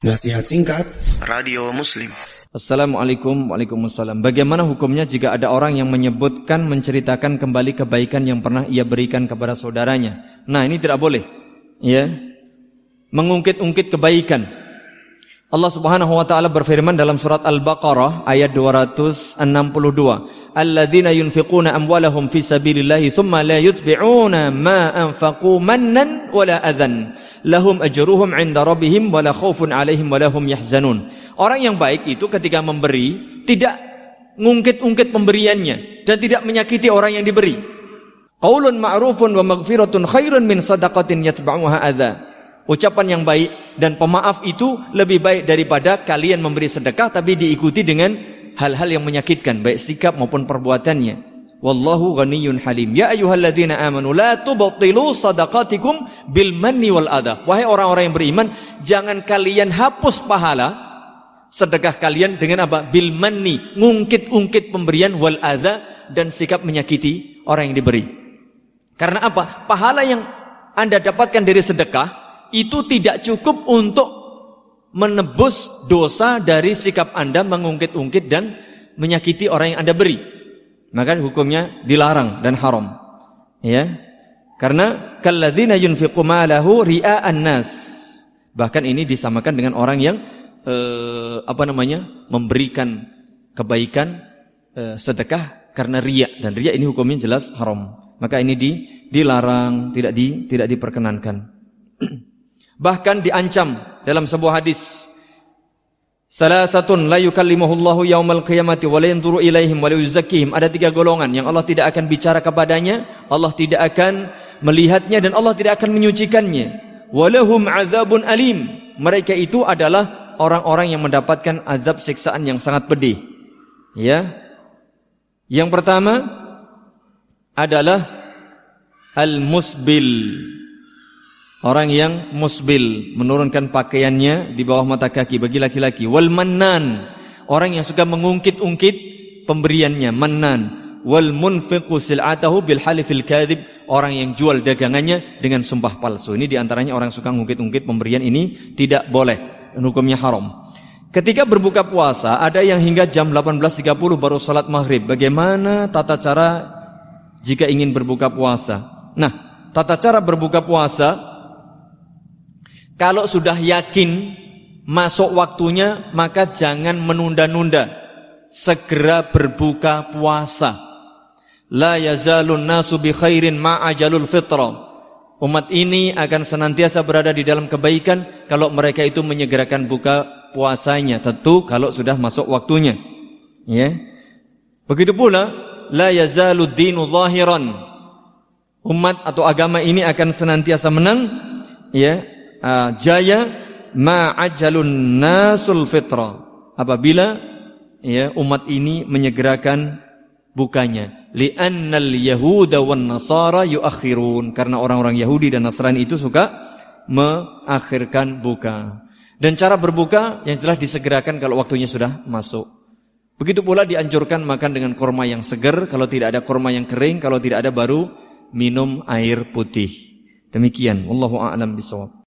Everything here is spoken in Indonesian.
Nasihat singkat. Radio Muslim. Assalamualaikum Waalaikumsalam Bagaimana hukumnya jika ada orang yang menyebutkan Menceritakan kembali kebaikan yang pernah ia berikan kepada saudaranya? Nah ini tidak boleh ya. Mengungkit-ungkit kebaikan Allah Subhanahu wa taala berfirman dalam surat Al-Baqarah ayat 262, "Alladzina yunfiquna amwalahum fi sabilillahi thumma la yutbi'una ma anfaqu mannan wala adhan, lahum ajruhum 'inda rabbihim wala khaufun 'alaihim wala hum yahzanun." Orang yang baik itu ketika memberi tidak ngungkit-ungkit pemberiannya dan tidak menyakiti orang yang diberi. Qaulun ma'rufun wa maghfiratun khairun min sadaqatin yatba'uha adza. Ucapan yang baik dan pemaaf itu lebih baik daripada kalian memberi sedekah tapi diikuti dengan hal-hal yang menyakitkan baik sikap maupun perbuatannya. Wallahu ghaniyyun halim. Ya ayyuhalladzina amanu la tubtilu sadaqatikum bil manni wal adha. Wahai orang-orang yang beriman, jangan kalian hapus pahala sedekah kalian dengan apa? Bil manni, ngungkit-ungkit pemberian wal adha dan sikap menyakiti orang yang diberi. Karena apa? Pahala yang Anda dapatkan dari sedekah itu tidak cukup untuk menebus dosa dari sikap Anda mengungkit-ungkit dan menyakiti orang yang Anda beri. Maka hukumnya dilarang dan haram. Ya. Karena kalladzina yunfiqu malahu ria'an nas. Bahkan ini disamakan dengan orang yang eh, apa namanya? memberikan kebaikan eh, sedekah karena riya dan riya ini hukumnya jelas haram. Maka ini di, dilarang, tidak di tidak diperkenankan. bahkan diancam dalam sebuah hadis Salasatun la yukallimuhullahu yaumal qiyamati wa la yanzuru ilaihim wa la yuzakkihim. Ada tiga golongan yang Allah tidak akan bicara kepadanya, Allah tidak akan melihatnya dan Allah tidak akan menyucikannya. Walahum azabun alim. Mereka itu adalah orang-orang yang mendapatkan azab siksaan yang sangat pedih. Ya. Yang pertama adalah al-musbil. Orang yang musbil menurunkan pakaiannya di bawah mata kaki bagi laki-laki. Wal mannan, orang yang suka mengungkit-ungkit pemberiannya, mannan. Wal munfiqu sil'atahu bil halifil kadhib, orang yang jual dagangannya dengan sumpah palsu. Ini di antaranya orang suka mengungkit-ungkit pemberian ini tidak boleh dan hukumnya haram. Ketika berbuka puasa ada yang hingga jam 18.30 baru salat maghrib. Bagaimana tata cara jika ingin berbuka puasa? Nah, tata cara berbuka puasa kalau sudah yakin masuk waktunya, maka jangan menunda-nunda. Segera berbuka puasa. La yazalun nasu bi khairin ma'ajalul fitra. Umat ini akan senantiasa berada di dalam kebaikan kalau mereka itu menyegerakan buka puasanya. Tentu kalau sudah masuk waktunya. Ya. Begitu pula la yazalu dinu zahiran. Umat atau agama ini akan senantiasa menang ya uh, jaya ma'ajalun nasul fitra. Apabila ya umat ini menyegerakan bukanya. Li'annal yahuda wan nasara yuakhirun. Karena orang-orang Yahudi dan Nasrani itu suka mengakhirkan buka. Dan cara berbuka yang jelas disegerakan kalau waktunya sudah masuk. Begitu pula dianjurkan makan dengan korma yang segar kalau tidak ada korma yang kering kalau tidak ada baru minum air putih. Demikian. Wallahu a'lam bisawab